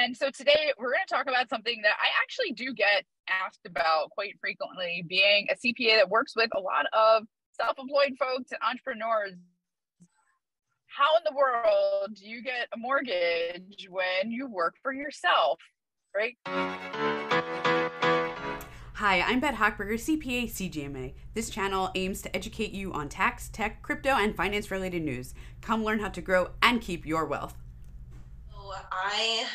And so today we're going to talk about something that I actually do get asked about quite frequently being a CPA that works with a lot of self employed folks and entrepreneurs. How in the world do you get a mortgage when you work for yourself? Right? Hi, I'm Beth Hochberger, CPA CGMA. This channel aims to educate you on tax, tech, crypto, and finance related news. Come learn how to grow and keep your wealth. I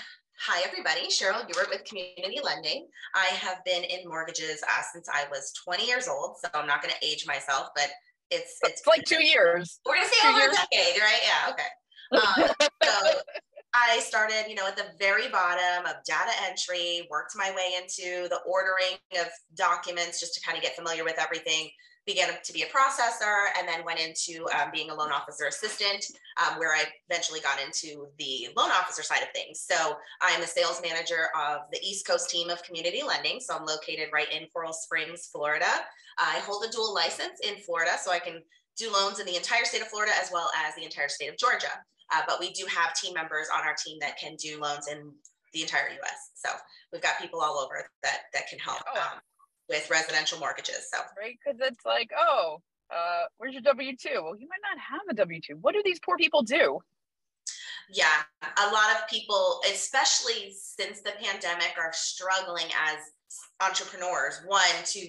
Hi, everybody. Cheryl Ewert with Community Lending. I have been in mortgages uh, since I was 20 years old, so I'm not going to age myself, but it's it's, it's like two years. We're going to say over years. a decade, right? Yeah. Okay. Um, so I started, you know, at the very bottom of data entry, worked my way into the ordering of documents just to kind of get familiar with everything began to be a processor and then went into um, being a loan officer assistant um, where i eventually got into the loan officer side of things. So i'm the sales manager of the east coast team of community lending. So i'm located right in coral springs florida. I hold a dual license in florida so i can do loans in the entire state of florida as well as the entire state of georgia. Uh, but we do have team members on our team that can do loans in the entire us so we've got people all over that that can help oh. um, with residential mortgages. So right, because it's like, oh, uh, where's your W two? Well, you might not have a W two. What do these poor people do? Yeah, a lot of people, especially since the pandemic, are struggling as entrepreneurs. One to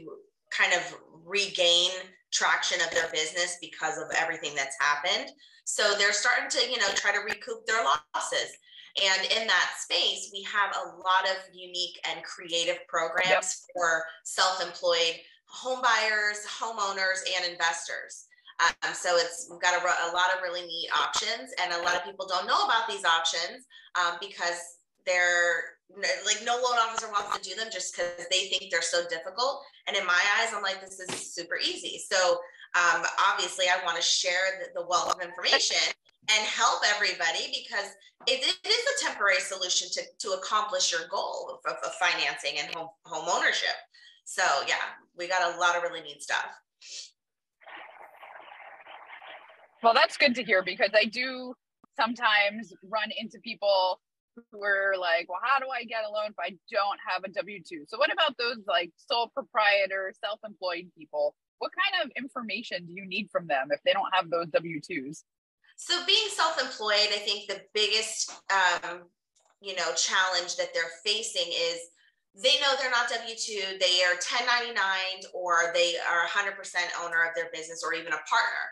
kind of regain traction of their business because of everything that's happened. So they're starting to, you know, try to recoup their losses. And in that space, we have a lot of unique and creative programs yep. for self employed home buyers, homeowners, and investors. Um, so it's we've got a, a, lot of really neat options, and a lot of people don't know about these options um, because they're like no loan officer wants to do them just because they think they're so difficult. And in my eyes, I'm like, this is super easy. So um, obviously, I want to share the, the wealth of information and help everybody because it, it is a temporary solution to, to accomplish your goal of, of financing and home, home ownership. So yeah, we got a lot of really neat stuff. Well, that's good to hear because I do sometimes run into people who are like, well, how do I get a loan if I don't have a W 2? So, what about those like sole proprietor, self employed people? What kind of information do you need from them if they don't have those W 2s? So being self-employed, I think the biggest um, you know challenge that they're facing is they know they're not W2, they are 1099 or they are 100% owner of their business or even a partner.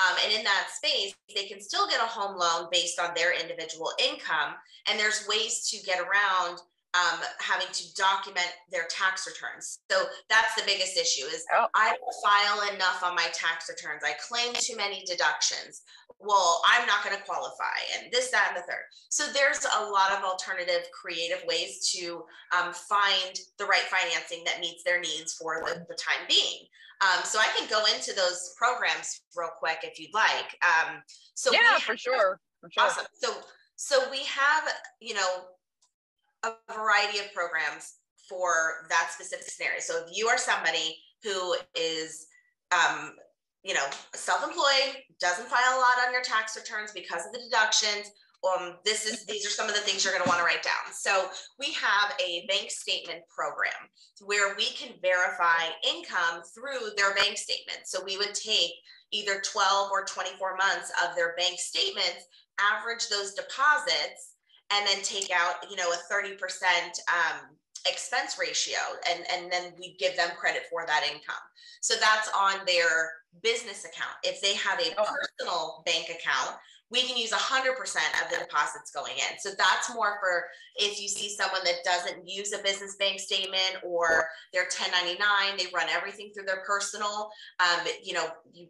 Um, and in that space, they can still get a home loan based on their individual income. And there's ways to get around um, having to document their tax returns. So that's the biggest issue is oh. I file enough on my tax returns. I claim too many deductions. Well, I'm not going to qualify and this, that, and the third. So there's a lot of alternative creative ways to um, find the right financing that meets their needs for the, the time being. Um, so I can go into those programs real quick if you'd like. Um, so yeah, for sure. For sure. Awesome. So so we have, you know, a variety of programs for that specific scenario. So if you are somebody who is, um, you know, a self-employed, doesn't file a lot on your tax returns because of the deductions, um, this is these are some of the things you're going to want to write down. So we have a bank statement program where we can verify income through their bank statement. So we would take either 12 or 24 months of their bank statements, average those deposits, and then take out, you know, a 30% um, expense ratio and, and then we give them credit for that income. So that's on their business account. If they have a oh. personal bank account, we can use 100% of the deposits going in. So that's more for if you see someone that doesn't use a business bank statement or they're 1099, they run everything through their personal. Um, you know,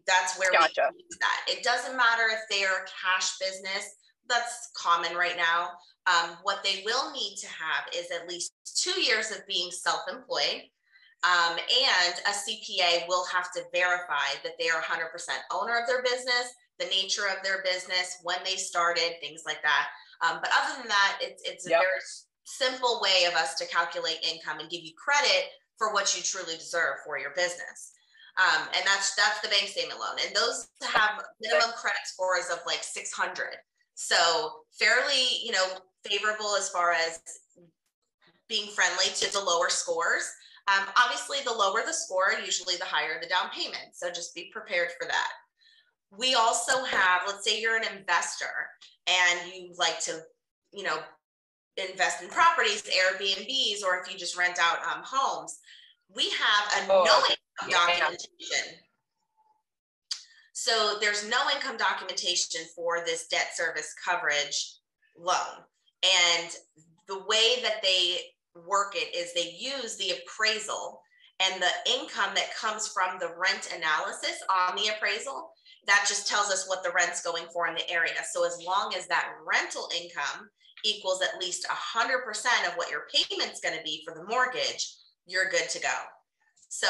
that's where gotcha. we use that. It doesn't matter if they are a cash business. That's common right now. Um, what they will need to have is at least two years of being self employed. Um, and a CPA will have to verify that they are 100% owner of their business, the nature of their business, when they started, things like that. Um, but other than that, it's, it's yep. a very simple way of us to calculate income and give you credit for what you truly deserve for your business. Um, and that's that's the bank statement loan. And those have minimum credit scores of like 600. So fairly, you know, favorable as far as being friendly to the lower scores. Um, obviously, the lower the score, usually the higher the down payment. So just be prepared for that. We also have, let's say you're an investor and you like to, you know, invest in properties, Airbnbs, or if you just rent out um, homes. We have a oh, no income yeah. documentation. So there's no income documentation for this debt service coverage loan. And the way that they work it is they use the appraisal and the income that comes from the rent analysis on the appraisal. That just tells us what the rent's going for in the area. So as long as that rental income equals at least 100% of what your payment's going to be for the mortgage you're good to go. So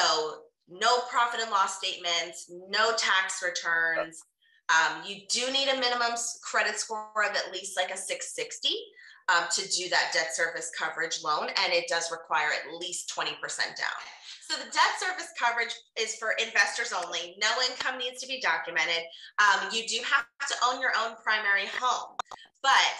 no profit and loss statements no tax returns. Um, you do need a minimum credit score of at least like a 660 um, to do that debt service coverage loan, and it does require at least 20% down. So the debt service coverage is for investors only. No income needs to be documented. Um, you do have to own your own primary home, but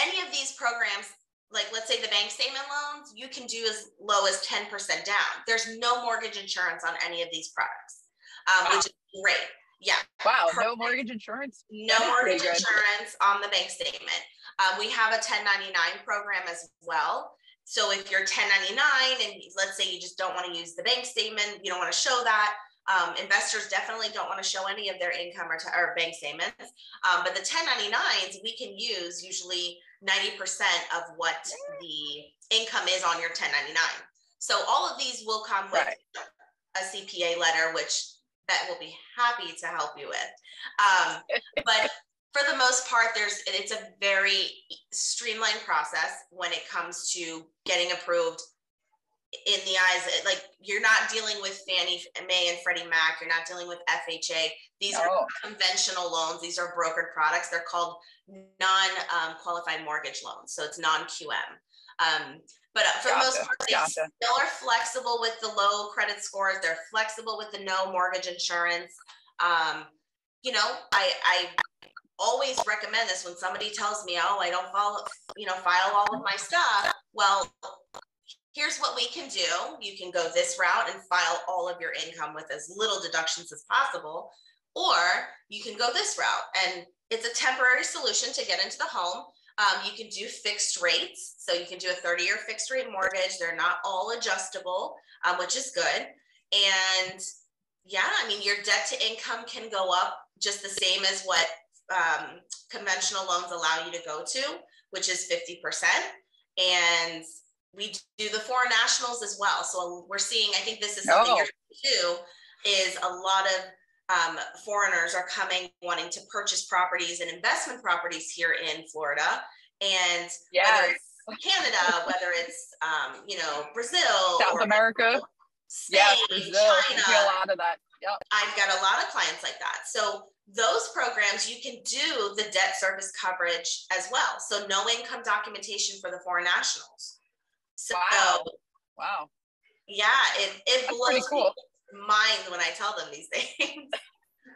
any of these programs, like let's say the bank statement loans, you can do as low as 10% down. There's no mortgage insurance on any of these products, um, which is great. Yeah. Wow. Perfect. No mortgage insurance. No mortgage insurance on the bank statement. Um, we have a 1099 program as well. So if you're 1099 and let's say you just don't want to use the bank statement, you don't want to show that. Um, investors definitely don't want to show any of their income or, t- or bank statements. Um, but the 1099s we can use usually 90% of what the income is on your 1099. So all of these will come with right. a CPA letter, which that will be happy to help you with. Um, but for the most part, there's it's a very streamlined process when it comes to getting approved in the eyes like you're not dealing with Fannie Mae and Freddie Mac, you're not dealing with FHA. These no. are conventional loans. These are brokered products. They're called non-qualified um, mortgage loans, so it's non-QM. Um, but for gotcha. most part, they gotcha. still are flexible with the low credit scores. They're flexible with the no mortgage insurance. Um, you know, I, I always recommend this when somebody tells me, oh, I don't follow, you know, file all of my stuff. Well, here's what we can do. You can go this route and file all of your income with as little deductions as possible, or you can go this route. And it's a temporary solution to get into the home. Um, you can do fixed rates. So you can do a 30 year fixed rate mortgage. They're not all adjustable, um, which is good. And yeah, I mean, your debt to income can go up just the same as what um, conventional loans allow you to go to, which is 50%. And we do the foreign nationals as well. So we're seeing, I think this is something oh. you're too, is a lot of um, foreigners are coming wanting to purchase properties and investment properties here in Florida. And yes. whether it's Canada, whether it's, um, you know, Brazil, South America, Spain, yes, Brazil, China. a lot of that. Yep. I've got a lot of clients like that. So those programs, you can do the debt service coverage as well. So no income documentation for the foreign nationals. So wow. wow. Yeah, it, it blows cool. Mind when I tell them these things.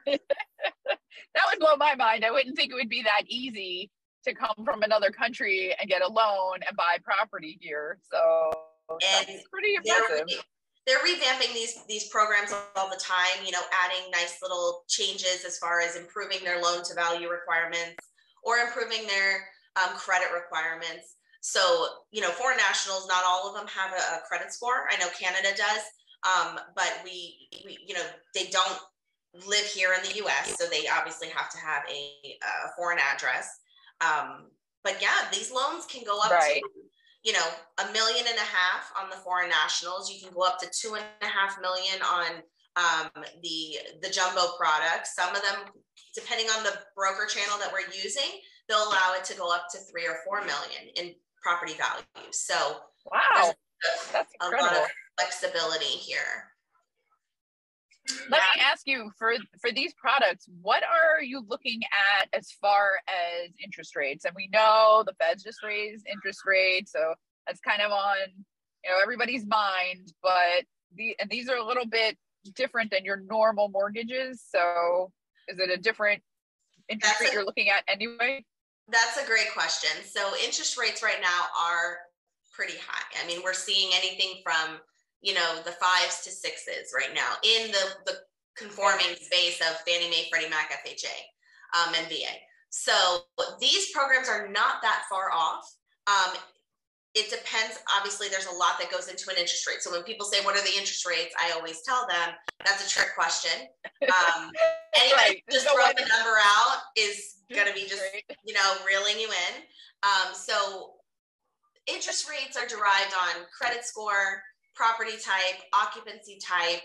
that would blow my mind. I wouldn't think it would be that easy to come from another country and get a loan and buy property here. So and that's pretty impressive they're revamping these these programs all the time you know adding nice little changes as far as improving their loan to value requirements or improving their um, credit requirements so you know foreign nationals not all of them have a, a credit score i know canada does um, but we, we you know they don't live here in the us so they obviously have to have a, a foreign address um, but yeah these loans can go up right. to you know, a million and a half on the foreign nationals. You can go up to two and a half million on um, the the jumbo products. Some of them, depending on the broker channel that we're using, they'll allow it to go up to three or four million in property value. So wow, that's incredible. a lot of flexibility here. Let me ask you for for these products, what are you looking at as far as interest rates? And we know the Feds just raised interest rates, so that's kind of on you know everybody's mind. But the and these are a little bit different than your normal mortgages. So is it a different interest that's rate a, you're looking at anyway? That's a great question. So interest rates right now are pretty high. I mean, we're seeing anything from, you know, the fives to sixes right now in the, the conforming space of Fannie Mae, Freddie Mac, FHA, um, and VA. So these programs are not that far off. Um, it depends. Obviously, there's a lot that goes into an interest rate. So when people say, "What are the interest rates?" I always tell them that's a trick question. Um, anybody right. just no throwing the number out is going to be just you know reeling you in. Um, so interest rates are derived on credit score, property type, occupancy type,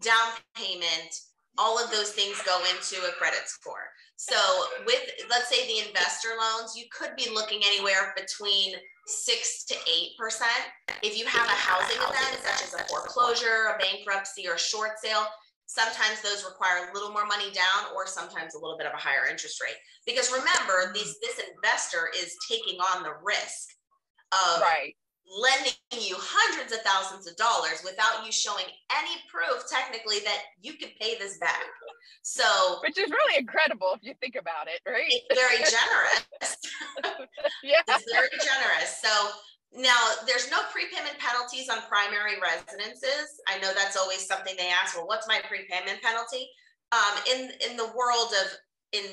down payment. All of those things go into a credit score. So with let's say the investor loans, you could be looking anywhere between six to eight percent. If you have a housing event such as a foreclosure, a bankruptcy, or short sale, sometimes those require a little more money down or sometimes a little bit of a higher interest rate. Because remember, these this investor is taking on the risk of right lending you hundreds of thousands of dollars without you showing any proof technically that you could pay this back. So, which is really incredible if you think about it, right? It's very generous. yeah. It's very generous. So, now there's no prepayment penalties on primary residences. I know that's always something they ask, well, what's my prepayment penalty? Um, in in the world of in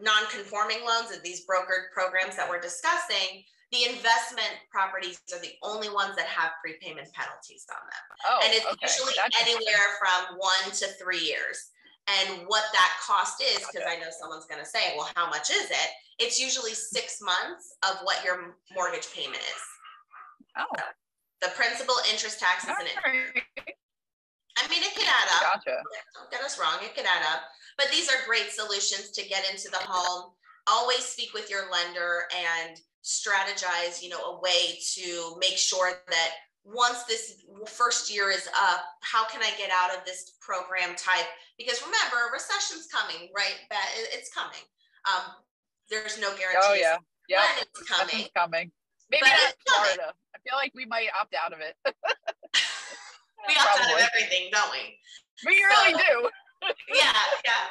non-conforming loans and these brokered programs that we're discussing, the investment properties are the only ones that have prepayment penalties on them. Oh, and it's okay. usually That's anywhere from one to three years. And what that cost is, because I know someone's going to say, well, how much is it? It's usually six months of what your mortgage payment is. Oh. The principal, interest, taxes, and interest. I mean, it could add up. Gotcha. Don't get us wrong, it could add up. But these are great solutions to get into the home. Always speak with your lender and strategize, you know, a way to make sure that once this first year is up, how can I get out of this program type? Because remember, a recession's coming, right? It's coming. Um, there's no guarantee. Oh yeah, yeah, it's coming. Coming. Maybe But not it's coming. Florida. I feel like we might opt out of it. We opt out of everything, don't we? We really So- do. Yeah, yeah.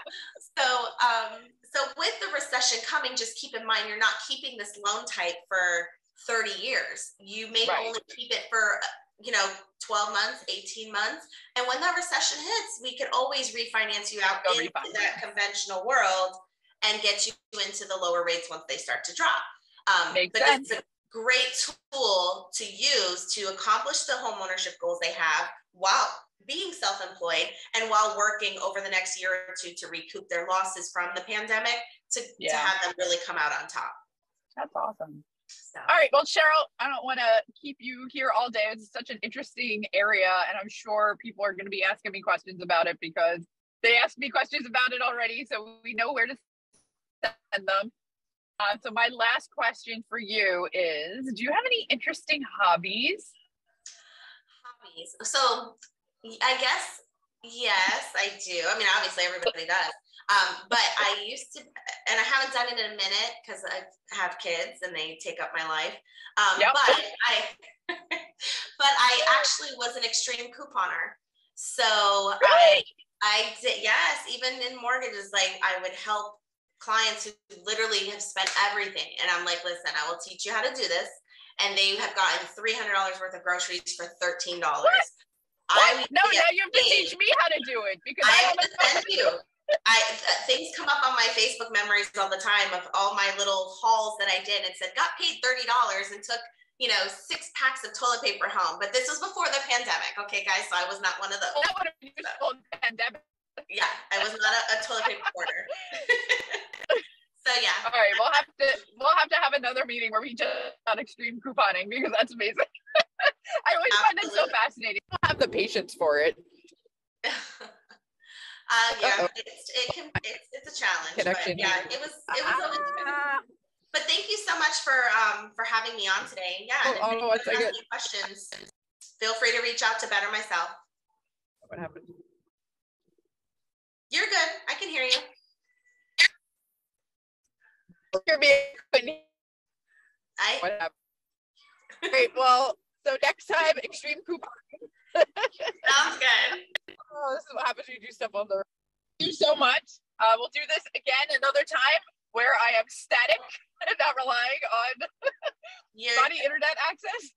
So, um, so with the recession coming, just keep in mind you're not keeping this loan type for 30 years. You may Right. only keep it for, you know, 12 months, 18 months. And when that recession hits, we could always refinance you out Go into refinance. that conventional world and get you into the lower rates once they start to drop. Um, Makes but sense. it's a great tool to use to accomplish the home ownership goals they have while being self-employed and while working over the next year or two to recoup their losses from the pandemic to, to have them really come out on top. That's awesome. So All right. Well, Cheryl, I don't want to keep you here all day. It's such an interesting area, and I'm sure people are going to be asking me questions about it because they asked me questions about it already. So we know where to send them. Uh, so my last question for you is: Do you have any interesting hobbies? hobbies. So I guess yes, I do. I mean, obviously everybody does. Um, but I used to, and I haven't done it in a minute because I have kids and they take up my life. Um, Yep. But I, but I actually was an extreme couponer. So I, I did yes, even in mortgages, like I would help clients who literally have spent everything, and I'm like, listen, I will teach you how to do this, and they have gotten three hundred dollars worth of groceries for thirteen dollars. What? No, now you have to teach me how to do it because I, I don't to know how send you. I th- things come up on my Facebook memories all the time of all my little hauls that I did and said got paid thirty dollars and took you know six packs of toilet paper home. But this was before the pandemic, okay, guys. So I was not one of those. That would have been useful in the pandemic. Yeah, I was not a, a toilet paper hoarder. so yeah, All right, we'll have to we'll have to have another meeting where we just on extreme couponing because that's amazing. I find it so fascinating. I don't have the patience for it. uh, yeah, it's, it can it's, it's a challenge. Connection. But yeah, it was it was always Ah, But thank you so much for um for having me on today. Yeah, Oh, if oh, anyone one any questions, feel free to reach out to Better Myself. what happened? You're good. I can hear you. Hear me? I What happened? Great. Well, so next time, extreme couponing. sounds good. Oh, this is what happens when you do stuff on the. road. Thank you so much. Uh, we'll do this again another time. where I am static and not relying on You're, body internet access.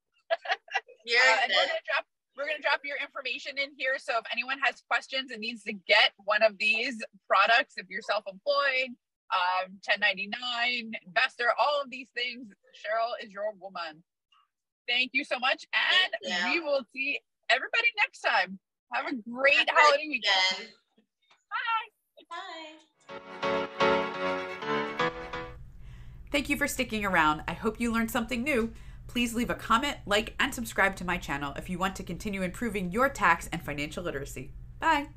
you're Uh, and we're gonna drop we're gonna drop your information in here. So if anyone has questions and needs to get one of these products, if you're self-employed, um, 1099, investor, all of these things, Cheryl is your woman. Thank you so much, and we will see everybody next time. Have a great Have holiday weekend. Again. Bye. Bye. Thank you for sticking around. I hope you learned something new. Please leave a comment, like, and subscribe to my channel if you want to continue improving your tax and financial literacy. Bye.